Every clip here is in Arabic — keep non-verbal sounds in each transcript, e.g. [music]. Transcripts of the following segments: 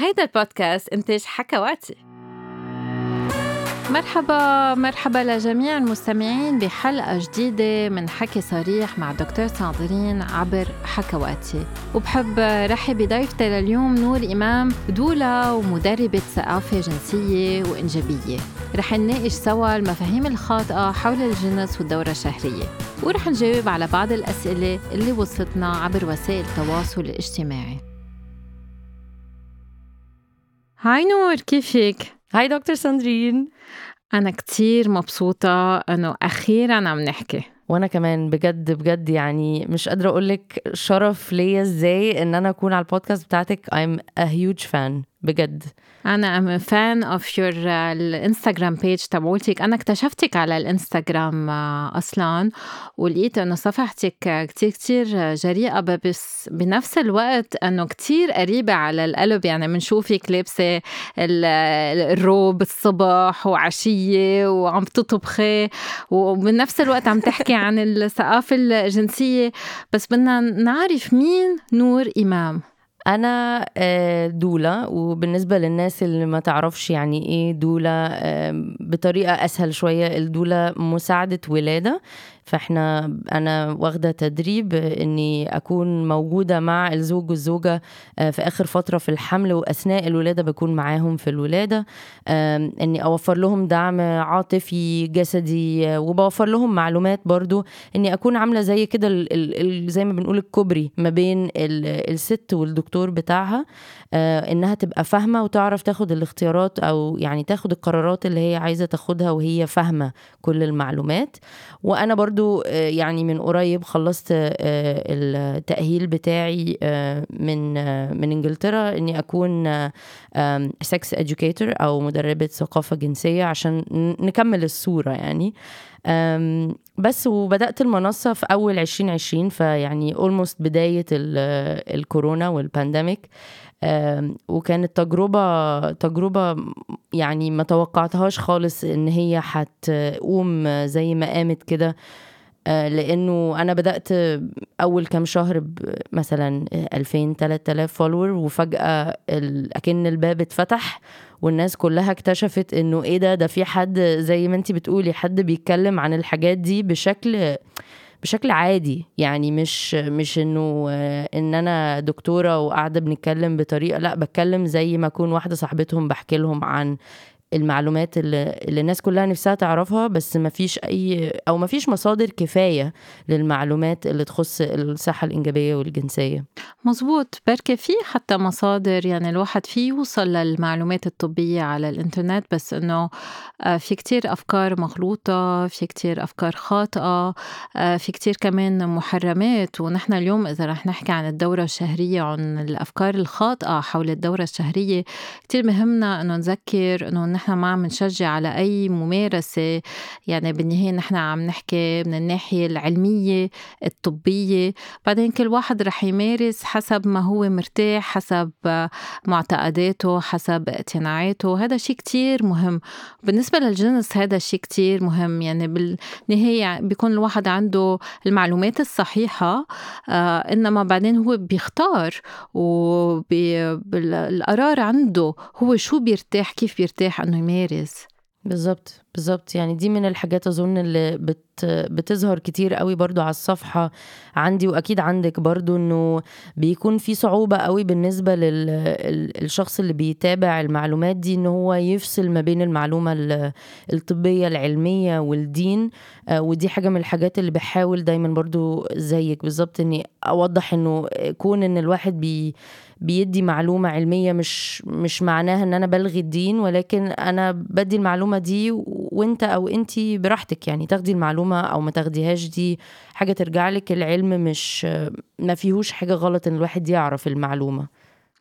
هيدا البودكاست إنتاج حكواتي مرحبا مرحبا لجميع المستمعين بحلقة جديدة من حكي صريح مع دكتور ساندرين عبر حكواتي وبحب رحب بضيفتي لليوم نور إمام دولة ومدربة ثقافة جنسية وإنجابية. رح نناقش سوا المفاهيم الخاطئة حول الجنس والدورة الشهرية. ورح نجاوب على بعض الأسئلة اللي وصلتنا عبر وسائل التواصل الاجتماعي. هاي نور كيفك؟ هاي دكتور ساندرين أنا كتير مبسوطة إنه أخيرا عم نحكي. وأنا كمان بجد بجد يعني مش قادرة أقول لك شرف ليا إزاي إن أنا أكون على البودكاست بتاعتك. I'm a huge fan. بجد. I'm a fan of your ال Instagram page تبعولتك أنا اكتشفتك على الإنستغرام آه، أصلا ولقيت إنه صفحتك كتير كتير جريئة. بس بنفس الوقت إنه كتير قريبة على القلب. يعني بنشوفك لابسة الروب الصبح وعشية وعم تطبخي وبنفس الوقت عم تحكي عن [laughs] الثقافة الجنسية. بس بدنا نعرف مين نور إمام. أنا آه، دولة وبالنسبة للناس اللي ما تعرفش يعني إيه دولة بطريقة أسهل شوية الدولة مساعدة ولادة. فاحنا أنا واخده تدريب اني اكون موجوده مع الزوج والزوجه آه، في اخر فتره في الحمل واثناء الولاده بكون معاهم في الولاده. اني اوفر لهم دعم عاطفي جسدي وبوفر لهم معلومات برضو اني اكون عامله زي كده زي ما بنقول الكوبري ما بين الست والدكتور بتاعها آه، انها تبقى فاهمه وتعرف تاخد الاختيارات أو يعني تاخد القرارات اللي هي عايزه تاخدها وهي فاهمه كل المعلومات. وأنا برضو آه، يعني من قريب خلصت آه، التأهيل بتاعي من من إنجلترا إني أكون سكس educator أو مدربة ثقافة جنسية عشان نكمل الصورة يعني. بس وبدأت المنصة في أول 2020 فيعني almost بداية الكورونا وال pandemic وكانت تجربة تجربة يعني ما توقعتهاش خالص إن هي هتقوم زي ما قامت كده آه، لأنه أنا بدأت أول كام شهر مثلا 2000 3000 فولور وفجأة أكن الباب اتفتح والناس كلها اكتشفت إنه إيه ده؟ ده في حد زي ما انت بتقولي حد بيتكلم عن الحاجات دي بشكل بشكل عادي. يعني مش مش إنه إن أنا دكتورة وقاعدة بنتكلم بطريقة لأ بتكلم زي ما أكون واحدة صاحبتهم بحكي لهم عن المعلومات اللي, اللي الناس كلها نفسها تعرفها بس ما فيش أي أو ما فيش مصادر كفاية للمعلومات اللي تخص الصحة الإنجابية والجنسية. مزبوط بركي في حتى مصادر يعني الواحد فيه يوصل للمعلومات الطبية على الإنترنت بس إنه آه، في كتير أفكار مغلوطة في كتير أفكار خاطئة آه، في كتير كمان محرمات. ونحن اليوم إذا رح نحكي عن الدورة الشهرية عن الأفكار الخاطئة حول الدورة الشهرية كتير مهمنا إنه نذكر إنه نحن ما عم نشجع على أي ممارسة. يعني بالنهاية نحن عم نحكي من الناحية العلمية الطبية. بعدين كل واحد رح يمارس حسب ما هو مرتاح حسب معتقداته حسب اقتناعاته. هذا شيء كتير مهم. بالنسبة للجنس هذا شيء كتير مهم. يعني بالنهاية بيكون الواحد عنده المعلومات الصحيحة آه إنما بعدين هو بيختار وبالقرار عنده هو شو بيرتاح كيف بيرتاح. إنه يمارس. بالظبط بالظبط. يعني دي من الحاجات أظن اللي بت بتظهر كتير قوي برضو على الصفحة عندي وأكيد عندك برضو إنه بيكون في صعوبة قوي بالنسبة للشخص اللي بيتابع المعلومات دي إن هو يفصل ما بين المعلومة الطبية العلمية والدين. آه، ودي حاجة من الحاجات اللي بحاول دايما برضو زيك. بالظبط إني أوضح إنه كون إن الواحد بي بيدي معلومة علمية مش مش معناها إن أنا بلغي الدين ولكن أنا بدي المعلومة دي وأنت أو انتي براحتك يعني تاخدي المعلومة أو ما تاخديهاش دي حاجة ترجع لك. العلم مش ما فيهوش حاجة غلط إن الواحد يعرف المعلومة.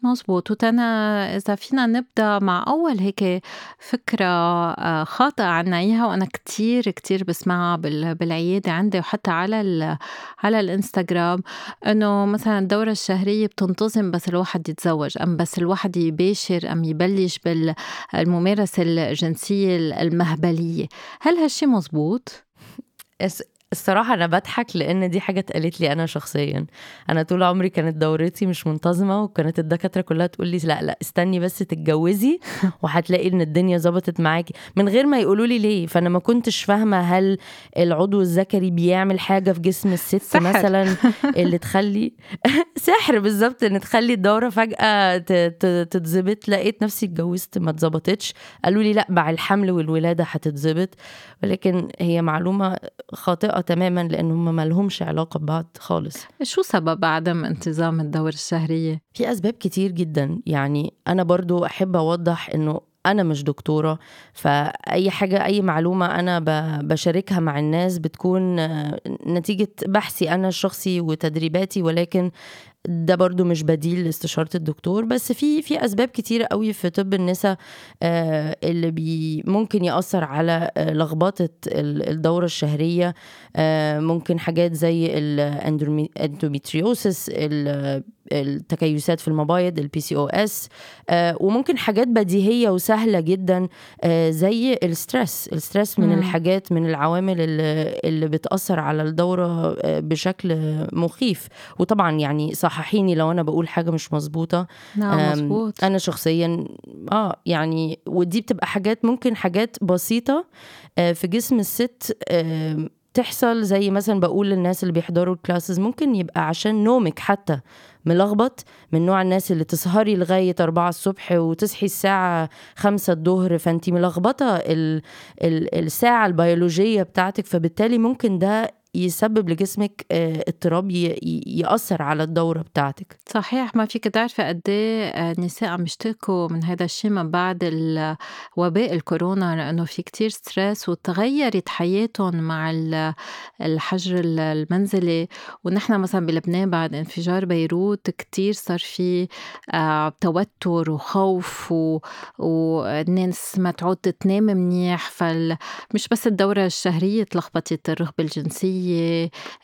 مزبوط وتنا إذا فينا نبدأ مع أول هيك فكرة آه، خاطئة عنا إياها وأنا كتير كتير بسمعها بالعيادة عندي وحتى على على الإنستغرام إنه مثلا الدورة الشهرية بتنتظم بس الواحد يتزوج أم بس الواحد يباشر أم يبلش بالممارسة الجنسية المهبلية هل هالشي مزبوط؟ الصراحة أنا باضحك لإن دي حاجة اتقالت لي أنا شخصيًا، أنا طول عمري كانت دورتي مش منتظمة وكانت الدكاترة كلها تقول لي لأ، لأ استني بس تتجوزي [laughs] وهتلاقي إن الدنيا ضبطت معاكِ، من غير ما يقولوا لي ليه، فأنا ما كنتش فاهمة هل العضو الذكري بيعمل حاجة في جسم الست سحر. مثلًا [laughs] اللي تخلّي [laughs] سحر بالضبط إن تخلّي الدورة فجأة ت ت تتضبط، لقيت نفسي اتجوزت ما اتضبطتش، قالوا لي لأ مع الحمل والولادة هتتضبط، ولكن هي معلومة خاطئة تمامًا لإن هم ما لهمش علاقة ببعض خالص. شو سبب عدم انتظام الدورة الشهرية؟ في أسباب كتير جدًا، يعني أنا برضه أحب أوضّح إنه أنا مش دكتورة، فأي حاجة أي معلومة أنا ب باشاركها مع الناس بتكون آه، نتيجة بحثي أنا الشخصي وتدريباتي، ولكن ده برضه مش بديل لاستشارة الدكتور، بس في في أسباب كتيرة أوي في طب النسا آآ اللي بي ممكن يأثّر على آآ لخبطة ال الدورة الشهرية، آآ ممكن حاجات زي الأندرومي endometriosis ال التكيسات في المبايض الPCOS آآ وممكن حاجات بديهية وسهلة جدًا زي الstress، الstress من. الحاجات من العوامل ال اللي بتأثّر على الدورة آآ بشكل مخيف، وطبعًا يعني صححيني لو أنا باقول حاجة مش مضبوطة. نعم آمم مضبوط. أنا شخصيًا آه، يعني ودي بتبقى حاجات ممكن حاجات بسيطة آآ في جسم الست تحصل زي مثلًا باقول للناس اللي بيحضروا الclasses ممكن يبقى عشان نومِك حتى ملخبط، من نوع الناس اللي تسهري لغاية 4:00 ص وتصحي الساعة 17:00 فأنتِ ملخبطة ال ال الساعة البيولوجية بتاعتِك، فبالتالي ممكن ده يسبب لجسمِك آآ اضطراب يأثّر على الدورة بتاعتِك. صحيح ما فيكِ تعرفي قد إيه النساء عم يشتكوا من هيدا الشي من بعد وباء الكورونا، لإنه في كتير stress وتغيّرت حياتهم مع ال الحجر ال المنزلي، ونحن مثلًا بلبنان بعد انفجار بيروت كتير صار في آآ توتر وخوف والناس ما تعود تنام منيح، فال مش بس الدورة الشهرية اتلخبطت، الرغبة الجنسية،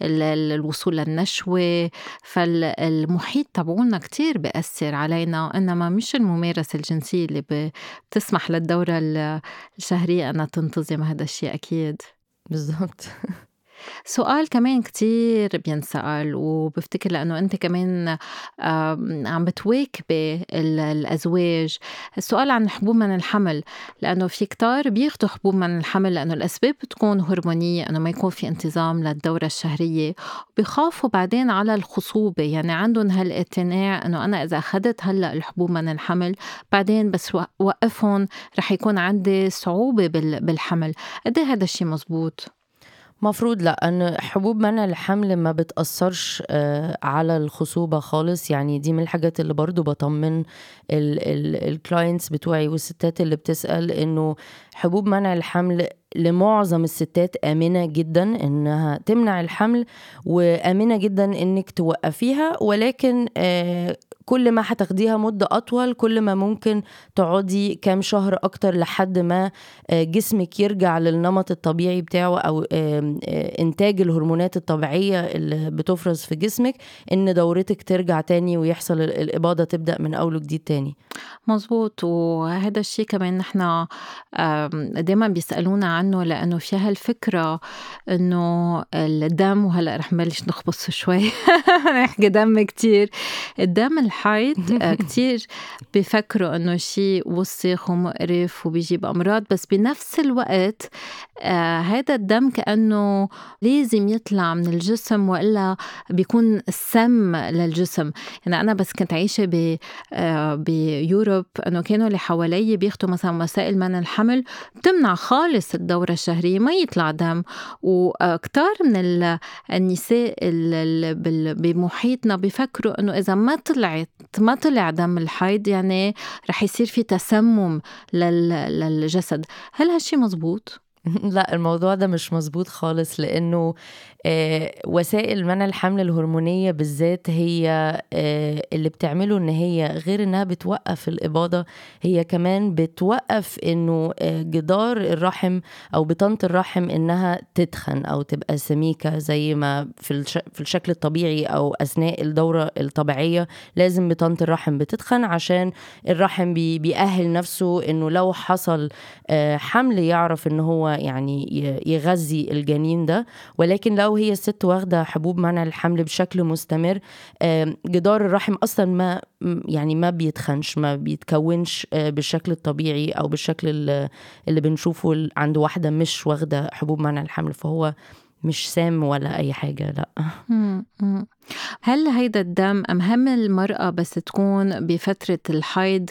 ال ال الوصول للنشوة، فال المحيط تبعولنا كتير بيأثّر علينا، إنما مش الممارسة الجنسية اللي بتسمح للدورة ال الشهرية إنها تنتظم هيدا الشي أكيد. بالضبط. [laughs] سؤال كمان كتير بينسأل وبفتكر لأنه أنت كمان عم بتواكبي ال الأزواج، السؤال عن الحبوب من الحمل، لأنه في كتار بياخدوا حبوب من الحمل لأنه الأسباب بتكون هرمونية إنه ما يكون في انتظام للدورة الشهرية، وبيخافوا بعدين على الخصوبة، يعني عندن هالإقتناع إنه أنا إذا أخدت هلأ الحبوب من الحمل بعدين بس و وقّفن رح يكون عندي صعوبة بال بالحمل، قد إيه هيدا الشي مزبوط؟ مفروض لأ، إن حبوب منع الحمل ما بتأثّرش آآ على الخصوبة خالص، يعني دي من الحاجات اللي برضه باطمّن ال ال الclients بتوعي والستات اللي بتسأل إنه حبوب منع الحمل لمعظم الستات آمنة جدًا إنها تمنع الحمل، وآمنة جدًا إنِّك توقّفيها، ولكن آآ كل ما هتاخديها مدة أطول كل ما ممكن تقعدي كام شهر أكتر لحد ما آآ جسمِك يرجع للنمط الطبيعي بتاعه أو آآ إنتاج الهرمونات الطبيعية اللي بتُفرز في جسمِك، إن دورتِك ترجع تاني ويحصل ال الإباضة تبدأ من أول وجديد تاني. مزبوط، وهيدا الشي كمان آمم دايمًا بيسألونا عنّه لإنه في هالفكرة إنه الدم وهلأ رح نبلش نخبص شوي [laughs] نحكي دم كتير، الدم الحيض آآ [laughs] كتير بيفكروا إنه شي وسخ ومقرف وبيجيب أمراض، بس بنفس الوقت آآ هيدا الدم كأنه لازم يطلع من الجسم وإلا بيكون سَمّ للجسم، يعني أنا بس كنت عايشة ب آآ بيوروب إنه كانوا اللي حواليّ بياخدوا مثلًا وسائل منع الحمل بتمنع خالص الدورة الشهرية ما يطلع دم، وكتار من ال النساء بمحيطنا بيفكروا إنه إذا ما طلعت ما طلع دم الحيض يعني رح يصير في تسمُّم لل للجسد، هل هالشي مزبوط؟ [laughs] لأ، الموضوع ده مش مضبوط خالص، لإنه آآ وسائل منع الحمل الهرمونية بالذات هي آآ اللي بتعمله إن هي غير إنها بتوقّف الإباضة، هي كمان بتوقّف إنه آآ جدار الرحم أو بطانة الرحم إنها تتخن أو تبقى سميكة زي ما في في الشكل الطبيعي أو أثناء الدورة الطبيعية لازم بطانة الرحم بتتخن عشان الرحم بي بيأهِّل نفسه إنه لو حصل حمل يعرف إن هو يعني يغذي الجنين ده. ولكن لو هي الست واخدة حبوب منع الحمل بشكل مستمر. جدار الرحم أصلا ما يعني ما بيتخنش ما بيتكونش بالشكل الطبيعي أو بالشكل اللي بنشوفه عند واحدة مش واخدة حبوب منع الحمل فهو مش سام ولا أي حاجة لأ. هل هيدا الدم أمهم المرأة بس تكون بفترة الحيض؟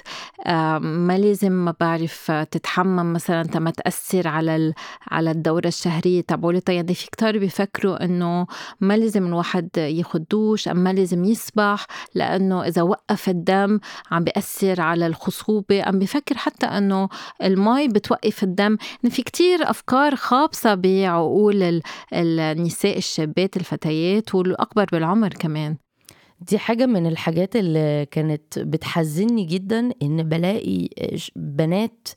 ما لازم ما بعرف تتحمم مثلا تما تأثر على على الدورة الشهرية تبعولتها؟ يعني في كتار بيفكروا إنه ما لازم الواحد ياخد دوش أم ما لازم يسبح لأنه إذا وقف الدم عم بيأثر على الخصوبة أم بفكر حتى إنه المي بتوقف الدم. يعني في كتير أفكار خابصة بعقول النساء الشابات الفتيات والأكبر بالعمر العمر كمان. دي حاجة من الحاجات اللي كانت بتحزني جدا إن بلاقي بنات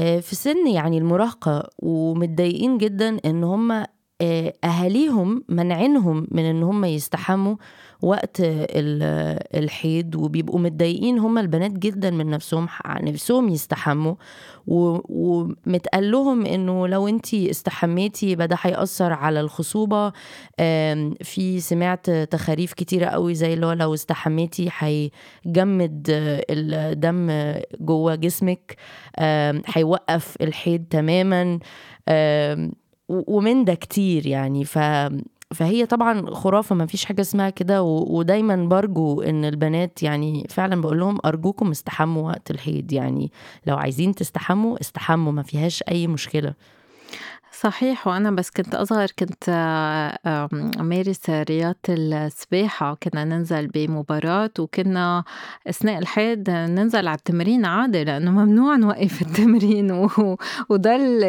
آه، في سن يعني المراهقة ومتضايقين جدا إن هم آه، أهاليهم منعينهم من إن هم يستحموا وقت الحيض وبيبقوا متضايقين هما البنات جدا من نفسهم نفسهم يستحموا ومتقال لهم إنه لو أنت استحميتي يبقى ده هيأثر على الخصوبة. في سمعت تخاريف كتيرة قوي زي اللي هو لو استحميتي هيجمد الدم جوه جسمك هيوقف الحيض تماما. ومن ده كتير يعني. ف فهي طبعا خرافة ما فيش حاجة اسمها كده ودايما برجو إن البنات يعني فعلا بقول لهم أرجوكم استحموا وقت الحيض يعني. لو عايزين تستحموا استحموا ما فيهاش أي مشكلة. صحيح وأنا بس كنت أصغر كنت أمارس رياضة السباحة كنا ننزل بمباراة وكنا أثناء الحيض ننزل على التمرين عادي لأنه ممنوع نوقف التمرين وضل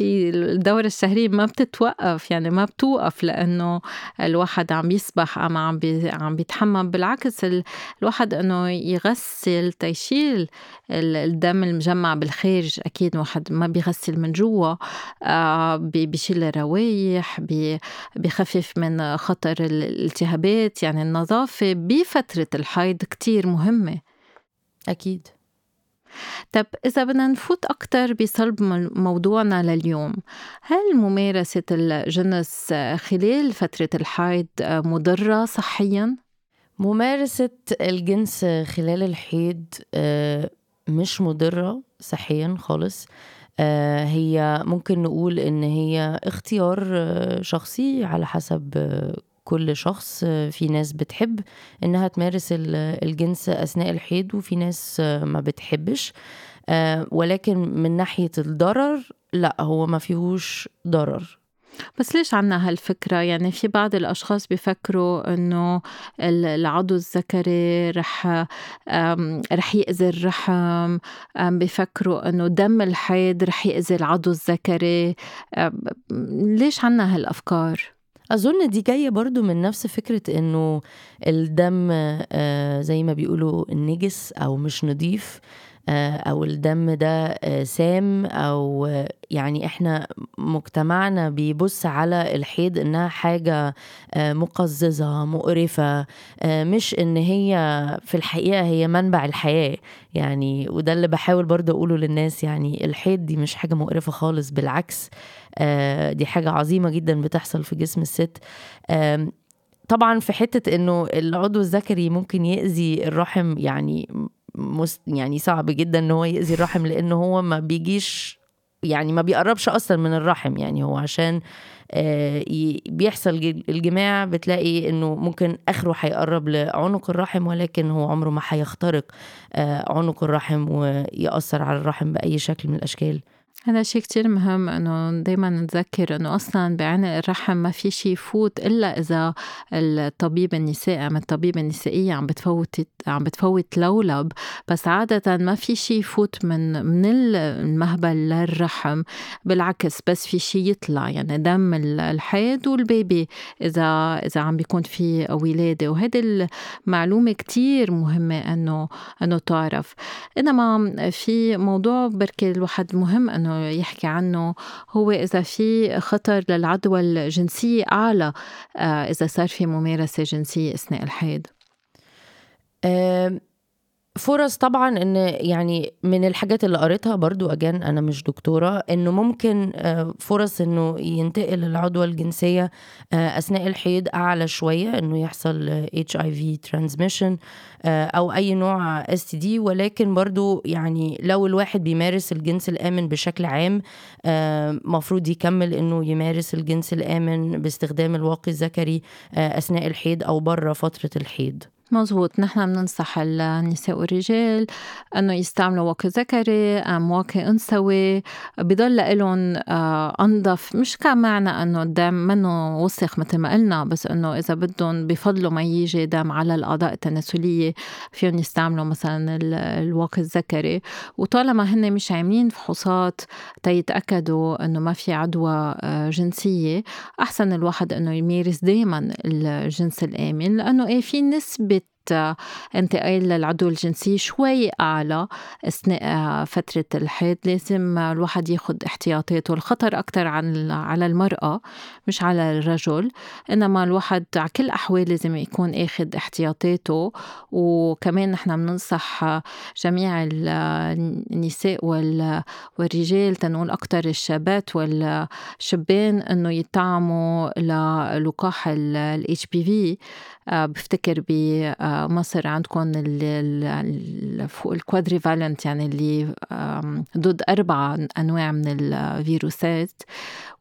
الدورة الشهرية ما بتتوقف يعني ما بتوقف لأنه الواحد عم يسبح أم عم عم بيتحمم. بالعكس الواحد إنه يغسل تيشيل الدم المجمع بالخارج أكيد واحد ما بيغسل من جوا. بيشيل الروايح بخفف من خطر الالتهابات يعني النظافة بفترة الحيض كتير مهمة. أكيد. طب إذا بدنا نفوت أكتر بصلب موضوعنا لليوم هل ممارسة الجنس خلال فترة الحيض مضرة صحيا؟ ممارسة الجنس خلال الحيض آه، مش مضرة صحيا خالص. هي ممكن نقول إن هي اختيار آه، شخصي على حسب آه، كل شخص. في ناس بتحب إنها تمارس الجنس أثناء الحيض وفي ناس ما بتحبش. ولكن من ناحية الضرر لا هو ما فيهوش ضرر. بس ليش عنا هالفكرة؟ يعني في بعض الأشخاص بيفكروا إنه العضو الذكري رح رح يأذي الرحم بيفكروا إنه دم الحيض رح يأذي العضو الذكري. ليش عنا هالأفكار؟ أظن دي جاية برضو من نفس فكرة إنه الدم آه، زي ما بيقولوا النجس أو مش نضيف. أو الدم ده آه، سام أو يعني إحنا مجتمعنا بيبص على الحيض إنها حاجة آه، مقززة مقرفة مش إن هي في الحقيقة هي منبع الحياة. يعني وده اللي بحاول برضه أقوله للناس يعني الحيض دي مش حاجة مقرفة خالص بالعكس دي حاجة عظيمة جدا بتحصل في جسم الست. طبعا في حتة إنه العضو الذكري ممكن يأذي الرحم يعني مست يعني صعب جدا إن هو يأذي الرحم لأن هو ما بيجيش يعني ما بيقربش أصلا من الرحم. يعني هو عشان آه بيحصل الجماع بتلاقي إنه ممكن آخره هيقرب لعنق الرحم ولكن هو عمره ما هيخترق آه عنق الرحم ويأثر على الرحم بأي شكل من الأشكال. هذا شيء كتير مهم إنه دايما نتذكر إنه أصلا بعنق الرحم ما في شيء يفوت إلا إذا الطبيب النسائي ام الطبيبه النسائيه عم بتفوت عم بتفوت لولب بس عادة ما في شيء يفوت من من المهبل للرحم بالعكس بس في شيء يطلع يعني دم الحيض والبيبي إذا إذا عم بيكون في ولادة. وهيدي المعلومة كتير مهمة إنه إنه تعرف. إنما في موضوع بركي الواحد مهم إنه يحكي عنه هو إذا في خطر للعدوى الجنسية أعلى آه، إذا صار في ممارسة جنسية أثناء الحيض. فرص طبعا إن يعني من الحاجات اللي قريتها برضو اجان أنا مش دكتورة إنه ممكن آه، فرص إنه ينتقل العدوى الجنسية آه، أثناء الحيض أعلى شوية إنه يحصل HIV transmission أو أي نوع STD ولكن برضو يعني لو الواحد بيمارس الجنس الآمن بشكل عام مفروض يكمل إنه يمارس الجنس الآمن باستخدام الواقي الذكري أثناء الحيض أو بره فترة الحيض. مزبوط نحن بننصح النساء والرجال أنه يستعملوا واقي ذكري أم واقي أنثوي. بضل لهم آه، أنظف. مش كان معنى أنه الدم منه وسخ مثل ما قلنا بس أنه إذا بدهم بفضلوا ما يجي دم على الأعضاء التناسلية فيهم يستعملوا مثلا الواقي الذكري. وطالما هن مش عاملين فحوصات تيتاكدوا أنه ما في عدوى آه، جنسية أحسن الواحد أنه يمارس دائما الجنس الآمن. لأنه إيه في نسبة انتقال للعدوى الجنسية شوي أعلى أثناء فترة الحيض. لازم الواحد ياخد احتياطاته. الخطر أكتر عن على المرأة مش على الرجل. إنما الواحد على كل الأحوال لازم يكون أخد احتياطاته. وكمان نحن بننصح جميع النساء والرجال تنقول أكتر الشابات والشبان إنه يطعموا للقاح ال HPV آه، بفتكر بمصر عندكم الكوادري فالنت يعني اللي ضد أربع أنواع من الفيروسات.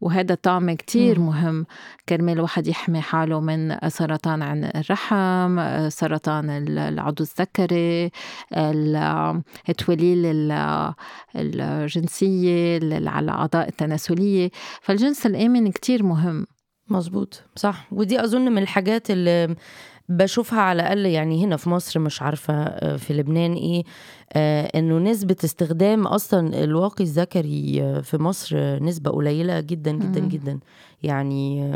وهذا طعم كتير مهم. كرمال الواحد يحمي حاله من سرطان عن الرحم سرطان العضو الذكري التوليل الجنسية على الأعضاء التناسلية. فالجنس الآمن كتير مهم. مظبوط. صح. ودي أظن من الحاجات اللي بشوفها على الأقل يعني هنا في مصر مش عارفة آه، في لبنان إيه آه إنه نسبة استخدام أصلا الواقي الذكري آه، في مصر نسبة قليلة جدا جدا مم. جدا يعني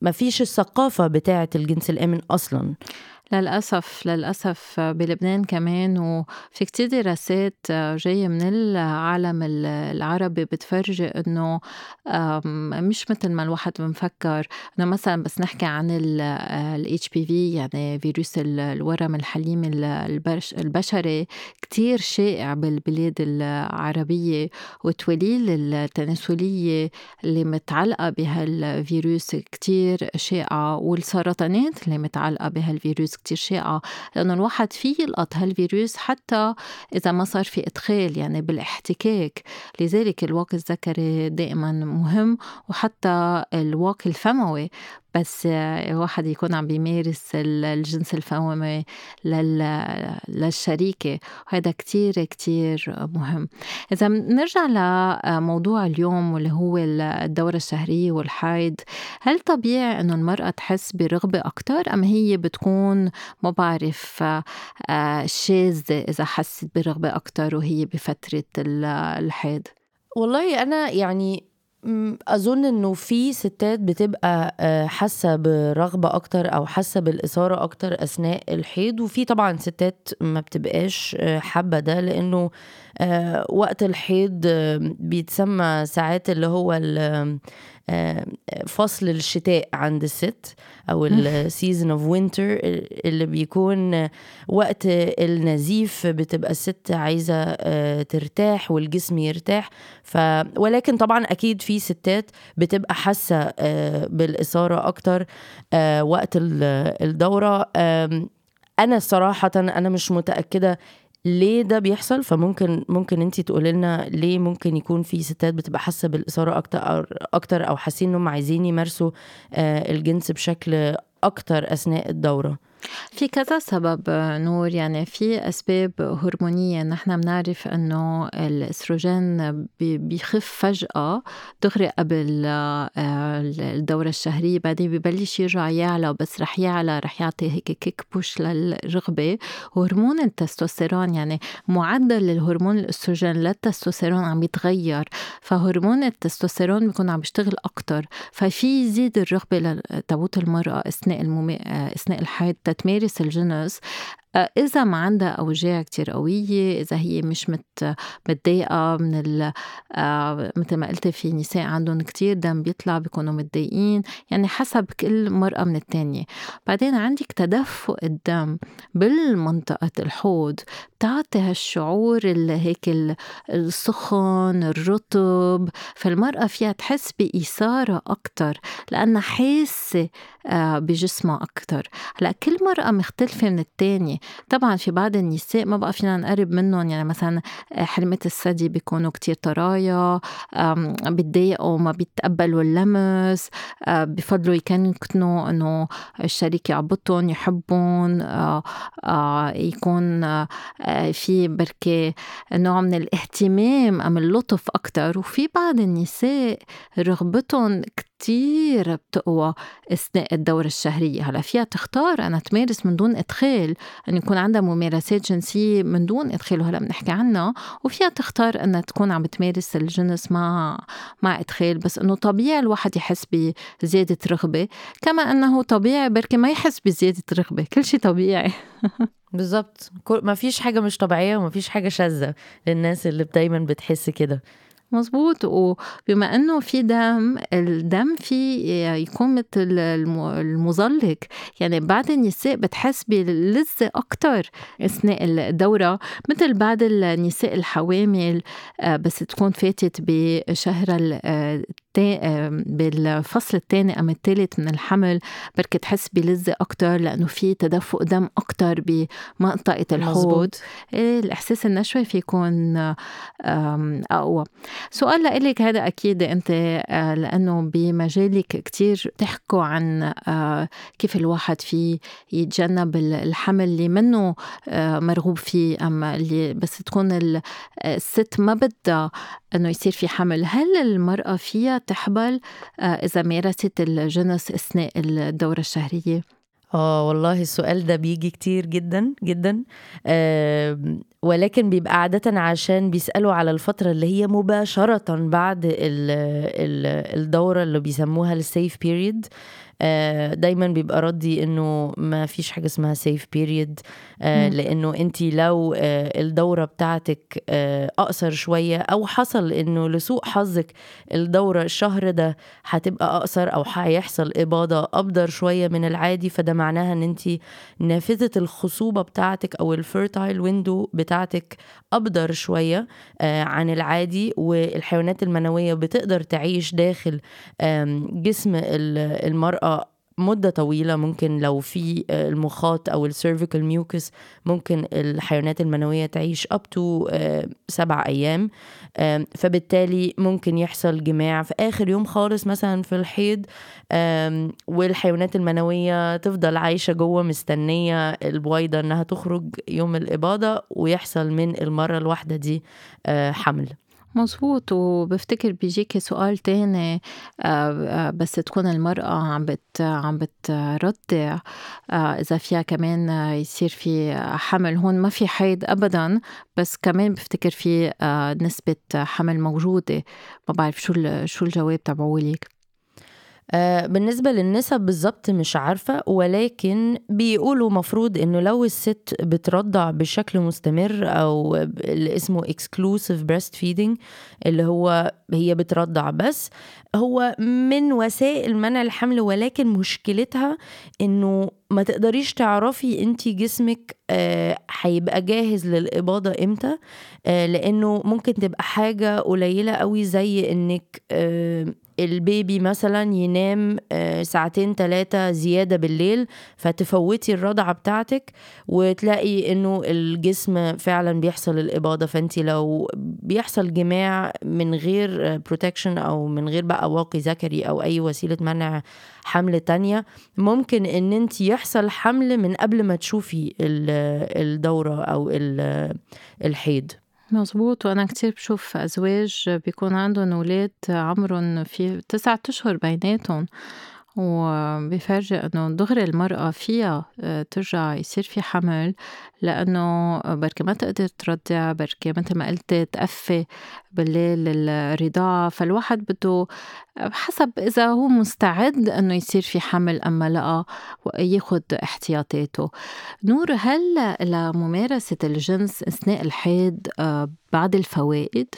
ما فيش الثقافة بتاعة الجنس الآمن أصلا للأسف للأسف بلبنان كمان وفي كتير دراسات جاية من العالم العربي بتفرجي إنه مش مثل ما الواحد بنفكر. إنه مثلا بس نحكي عن ال HPV يعني فيروس الورم الحليم البشري كتير شائع بالبلاد العربية. والتوليل التناسلية اللي متعلقة بهالفيروس كتير شائعة والسرطانات اللي متعلقة بهالفيروس شائعة لأنه الواحد فيه يلقط هالفيروس حتى إذا ما صار في إدخال يعني بالاحتكاك. لذلك الواقي الذكري دائما مهم وحتى الواقي الفموي. بس الواحد يكون عم بيمارس الجنس الفومي للشريكة. وهذا كتير كتير مهم. إذا نرجع لموضوع اليوم واللي هو الدورة الشهرية والحيض هل طبيعي أنه المرأة تحس برغبة أكتر أم هي بتكون ما بعرف شاذة إذا حست برغبة أكتر وهي بفترة الحيض؟ والله أنا يعني أظن إنه في ستات بتبقى آه، حاسة برغبة أكتر أو حاسة بالإثارة أكتر أثناء الحيض وفي طبعا ستات ما بتبقاش آه، حابة ده لأنه آه، وقت الحيض بيتسمى ساعات اللي هو فصل الشتاء عند الست أو ال season of winter اللي بيكون وقت النزيف بتبقى الست عايزة آه، ترتاح والجسم يرتاح. ف ولكن طبعا أكيد في ستات بتبقى حاسة آه، بالإثارة أكتر آه، وقت الدورة. أنا صراحة أنا مش متأكدة ليه ده بيحصل؟ فممكن ممكن انت تقولي لنا ليه ممكن يكون في ستات بتبقى حاسة بالإثارة أكتر أكتر أو حاسين إنهم عايزين يمارسوا آه، الجنس بشكل أكتر أثناء الدورة؟ في كذا سبب نور يعني في أسباب هرمونية نحن بنعرف أنه الأستروجين بيخف فجأة دغري قبل آه، الدورة الشهرية بعدين ببلش يرجع يعلى بس رح يعلى رح يعطي هيك كيك بوش للرغبة. وهرمون التستوستيرون يعني معدل الهرمون الأستروجين للتستوستيرون عم يتغير فهرمون التستوستيرون بيكون عم يشتغل أكتر ففي يزيد الرغبة تبوت المرأة أثناء المم... أثناء الحيض تتمارس الجنس آه، إذا ما عندها أوجاع كتير قوية إذا هي مش مت متضايقة من ال آه، مثل ما قلتي في نساء عندهم كتير دم بيطلع بيكونوا متضايقين يعني حسب كل مرأة من التانية. بعدين عندك تدفق الدم بالمنطقة الحوض بتعطي هالشعور اللي هيك السخن الرطب. فالمرأة فيها تحس بإثارة أكتر لأنها حاسة آه، بجسمها أكتر. هلأ كل مرأة مختلفة من التانية طبعا في بعض النساء ما بقى فينا نقرب منهم يعني مثلا آه، حرمة الثدي بيكونوا كتير طرايا بيتضايقوا ما بيتقبلوا اللمس آه، بفضلوا يكنكنوا إنه الشريك يعبطهم يحبهم يكون في بركة نوع من الاهتمام أم اللطف أكتر. وفي بعض النساء رغبتهم كتير بتقوى أثناء الدورة الشهرية. هلا فيها تختار أنا تمارس من دون إدخال أن يكون عندها ممارسات جنسية من دون إدخال وهلا بنحكي عنها. وفيها تختار أنها تكون عم بتمارس الجنس مع مع إدخال بس إنه طبيعي الواحد يحس بزيادة رغبة. كما أنه طبيعي بركي ما يحس بزيادة رغبة كل شيء طبيعي. [laughs] بالظبط ما فيش حاجة مش طبيعية وما فيش حاجة شاذة للناس اللي دايما بتحس كده. مظبوط. وبما إنه في دم الدم فيه يكون مثل المزلق يعني بعض النساء بتحس بلذة أكتر أثناء الدورة مثل بعض النساء الحوامل آه، بس تكون فاتت بشهر بالفصل الثاني أم الثالث من الحمل بركي تحس بلذة أكتر لأنه في تدفق دم أكتر بمنطقة الحوض. إيه الإحساس النشوي في يكون أقوى. سؤال لإلك هذا أكيد أنت آه، لأنه بمجالك كتير تحكوا عن آه، كيف الواحد في يتجنب الحمل اللي منه آه، مرغوب فيه أما اللي بس تكون الست ما بدها إنه يصير في حمل. هل المرأة فيها تحبل إذا مارست الجنس أثناء الدورة الشهرية؟ آه والله السؤال ده بيجي كتير جدا جدا. آه ولكن بيبقى عادة عشان بيسألوا على الفترة اللي هي مباشرة بعد ال ال الدورة اللي بيسموها السيف بيريد آه، دايما بيبقى ردي إنه ما فيش حاجة اسمها safe period آه، لإنه انت لو آه، الدورة بتاعتك أقصر شوية أو حصل إنه لسوء حظك الدورة الشهر ده هتبقى أقصر أو هيحصل إباضة أبدر شوية من العادي فده معناها إن انت نافذة الخصوبة بتاعتك أو ال fertile window بتاعتك أبدر شوية عن العادي والحيوانات المنوية بتقدر تعيش داخل جسم المرأة مدة طويلة ممكن لو في آه، المخاط أو ال cervical mucus ممكن الحيوانات المنوية تعيش to آه، سبع أيام فبالتالي ممكن يحصل جماع في آخر يوم خالص مثلا في الحيض والحيوانات المنوية تفضل عايشة جوه مستنية البويضة إنها تخرج يوم الإباضة ويحصل من المرة الواحدة دي آه، حمل. مظبوط وبفتكر بيجيكي سؤال تاني آه، آه، بس تكون المرأة عم بت عم بترضع آه، إذا فيها كمان يصير في حمل. هون ما في حيض أبدا بس كمان بفتكر في نسبة حمل موجودة. ما بعرف شو شو الجواب تبعولك. بالنسبة للنسب بالظبط مش عارفة ولكن بيقولوا مفروض إنه لو الست بترضع بشكل مستمر أو اللي اسمه exclusive breastfeeding اللي هو هي بترضع بس هو من وسائل منع الحمل ولكن مشكلتها إنه ما تقدريش تعرفي أنت جسمك آه، هيبقى جاهز للإباضة إمتى آه، لأنه ممكن تبقى حاجة قليلة قوي زي إنك ال baby مثلا ينام آه، ساعتين ثلاثة زيادة بالليل فتفوتي الرضعة بتاعتك وتلاقي إنه الجسم فعلا بيحصل الإباضة. فأنت لو بيحصل جماع من غير protection أو من غير بقى واقي ذكري أو أي وسيلة منع حمل تانية ممكن إن أنت يحصل حمل من قبل ما تشوفي الدورة أو الحيض. مظبوط. وأنا كتير بشوف أزواج بيكون عندهم أولاد عمرهم في تسعة أشهر بيناتهم. وبيفرجي إنه دغري المرأة فيها آه، ترجع يصير في حمل لأنه بركي ما تقدر ترضع بركي مثل ما قلتي تقفي بالليل الرضاعة فالواحد بده حسب إذا هو مستعد إنه يصير في حمل أما لأ وياخد احتياطاته نور هل لممارسة الجنس أثناء الحيض آه، بعض الفوائد؟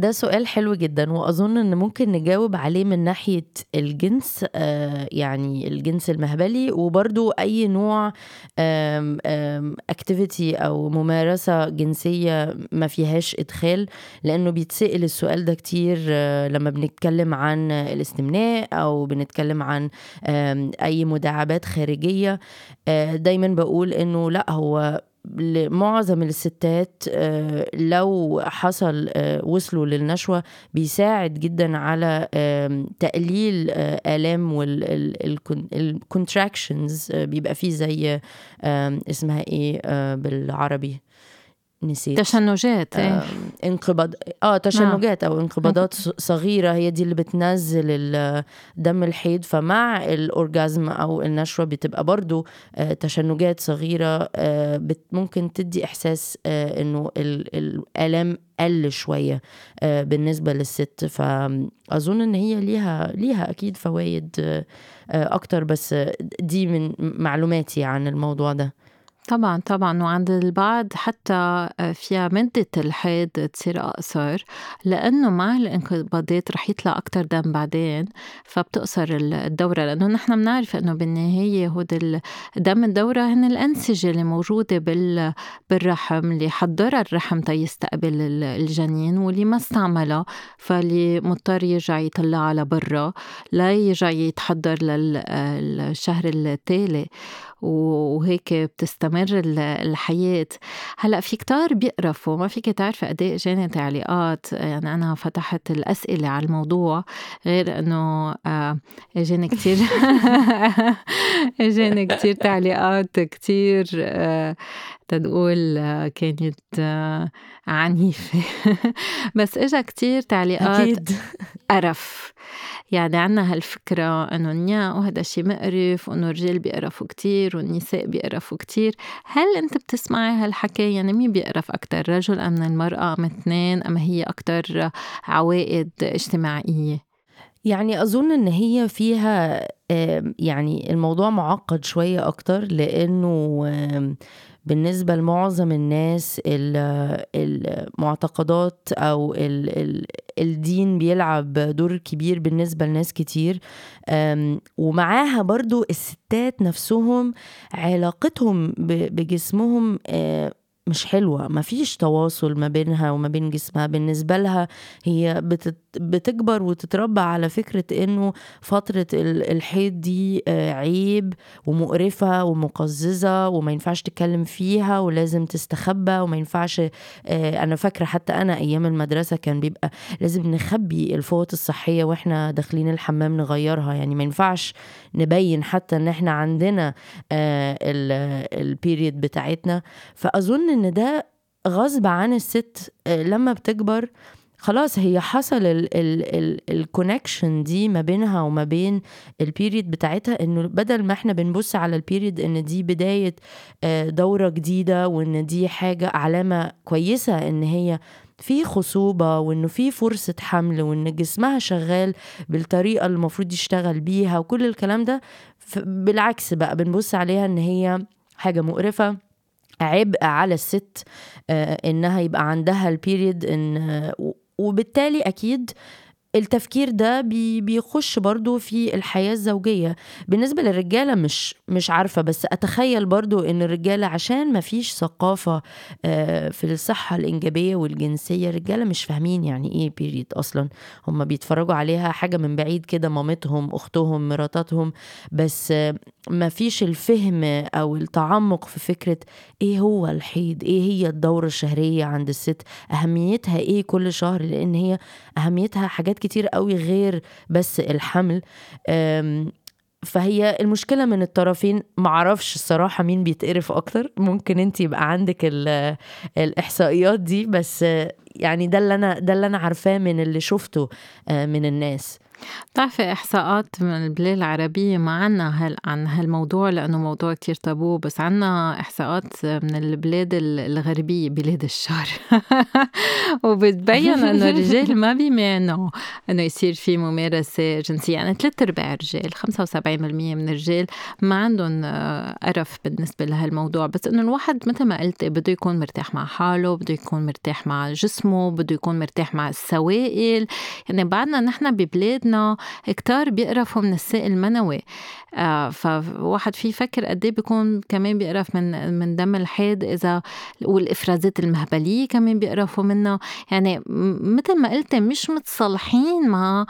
ده سؤال حلو جدا وأظن إن ممكن نجاوب عليه من ناحية الجنس آه يعني الجنس المهبلي وبرضو أي نوع اكتيفيتي أو ممارسة جنسية ما فيهاش إدخال لأنه بيتسأل السؤال ده كتير آه لما بنتكلم عن الاستمناء أو بنتكلم عن أي مداعبات خارجية آه دايما بقول إنه لأ هو لمعظم الستات آه، لو حصل آه، وصلوا للنشوة بيساعد جدا على تقليل آه، آلام والكونتراكشنز بيبقى فيه زي اسمها إيه بالعربي؟ نسيت. تشنجات آه انقباض آه تشنجات أو انقباضات صغيرة هي دي اللي بتنزل دم الحيض فمع الأورجازم أو النشوة بتبقى برضو آه تشنجات صغيرة آه ممكن تدي إحساس آه إنه الآلام قل شوية آه بالنسبة للست. فأظن إن هي ليها ليها أكيد فوائد آه أكتر بس دي من معلوماتي عن الموضوع ده. طبعا طبعا. وعند البعض حتى آه، فيها مدة الحيض تصير أقصر لأنه مع الانقباضات رح يطلع أكتر دم بعدين فبتقصر الدورة. لأنه نحن بنعرف إنه بالنهاية هود دم الدورة هن الأنسجة اللي موجودة بالرحم اللي حضرها الرحم تيستقبل الجنين واللي ما استعملها فاللي مضطر يرجع يطلعها لبرا لا يرجع يتحضر للشهر التالي. وهيك بتستمر الحياة. هلأ في كتار بيقرفوا ما فيك تعرفي قد إيه إجاني تعليقات يعني أنا فتحت الأسئلة على الموضوع غير إنه آه، إجاني كثير [laughs] إجاني كثير تعليقات كثير آه، تنقول آه، كانت عنيفة [laughs] بس إجا كتير تعليقات أكيد. قرف. يعني عنا هالفكرة إنه نيا وهذا شيء مقرف وإنه الرجال بيقرفوا كتير والنساء بيقرفوا كتير. هل أنت بتسمعي هالحكي؟ يعني مين بيقرف أكتر رجل أم المرأة أم اثنين؟ أم هي أكتر عوائد اجتماعية؟ يعني أظن إن هي فيها يعني الموضوع معقد شوية أكتر لأنه بالنسبة لمعظم الناس المعتقدات أو الدين بيلعب دور كبير بالنسبة لناس كتير. ومعاها برضو الستات نفسهم علاقتهم بجسمهم مش حلوة ما فيش تواصل ما بينها وما بين جسمها. بالنسبة لها هي بتكبر وتتربى على فكرة إنه فترة الحيض دي آه، عيب ومقرفة ومقززة وما ينفعش تتكلم فيها ولازم تستخبى وما ينفعش آه، أنا فاكرة حتى أنا أيام المدرسة كان بيبقى لازم نخبي الفوط الصحية وإحنا داخلين الحمام نغيرها. يعني ما ينفعش نبين حتى إن إحنا عندنا آه، البيريد بتاعتنا. فأظن إن ده غصب عن الست آه، لما بتكبر خلاص هي حصل ال connection دي ما بينها وما بين ال period بتاعتها إنه بدل ما إحنا بنبص على ال period إن دي بداية آه، دورة جديدة وإن دي حاجة علامة كويسة إن هي في خصوبة وإنه في فرصة حمل وإن جسمها شغال بالطريقة اللي المفروض يشتغل بيها وكل الكلام ده بالعكس بقى بنبص عليها إن هي حاجة مقرفة. عبء على الست آه، إنها يبقى عندها ال period إن وبالتالي أكيد التفكير ده بي بيخش برضو في الحياة الزوجية. بالنسبة للرجالة مش مش عارفة بس أتخيل برضو إن الرجالة عشان ما فيش ثقافة آه، في الصحة الإنجابية والجنسية الرجالة مش فاهمين يعني إيه بيريد أصلا. هم بيتفرجوا عليها حاجة من بعيد كده مامتهم أختهم مراتاتهم بس ما فيش الفهم أو التعمق في فكرة إيه هو الحيض إيه هي الدورة الشهرية عند الست أهميتها إيه كل شهر لأن هي أهميتها حاجات قوي غير بس الحمل. فهي المشكلة من الطرفين. معرفش الصراحة مين بيتقرف أكتر. ممكن أنت يبقى عندك الإحصائيات دي بس يعني ده اللي أنا ده اللي أنا عارفاه من اللي شفته آه، من الناس. بتعرفي إحصاءات من البلاد العربية ما عنا هال عن هالموضوع لأنه موضوع كتير تابو بس عنا إحصاءات من البلاد الغربية بلاد الشر [laughs] وبتبين إنه الرجال ما بيمانعوا إنه يصير في ممارسة جنسية. يعني ثلاث أرباع الرجال 75% من الرجال ما عندهم قرف بالنسبة لهالموضوع. بس إنه الواحد مثل ما قلتي بده يكون مرتاح مع حاله بده يكون مرتاح مع جسمه بده يكون مرتاح مع السوائل. يعني بعدنا نحن ببلادنا كتار بيقرفوا من السائل المنوي آه فواحد في يفكر قد إيه بيكون كمان بيقرف من من دم الحيض إذا والإفرازات المهبلية كمان بيقرفوا منها يعني مثل ما قلت مش متصالحين مع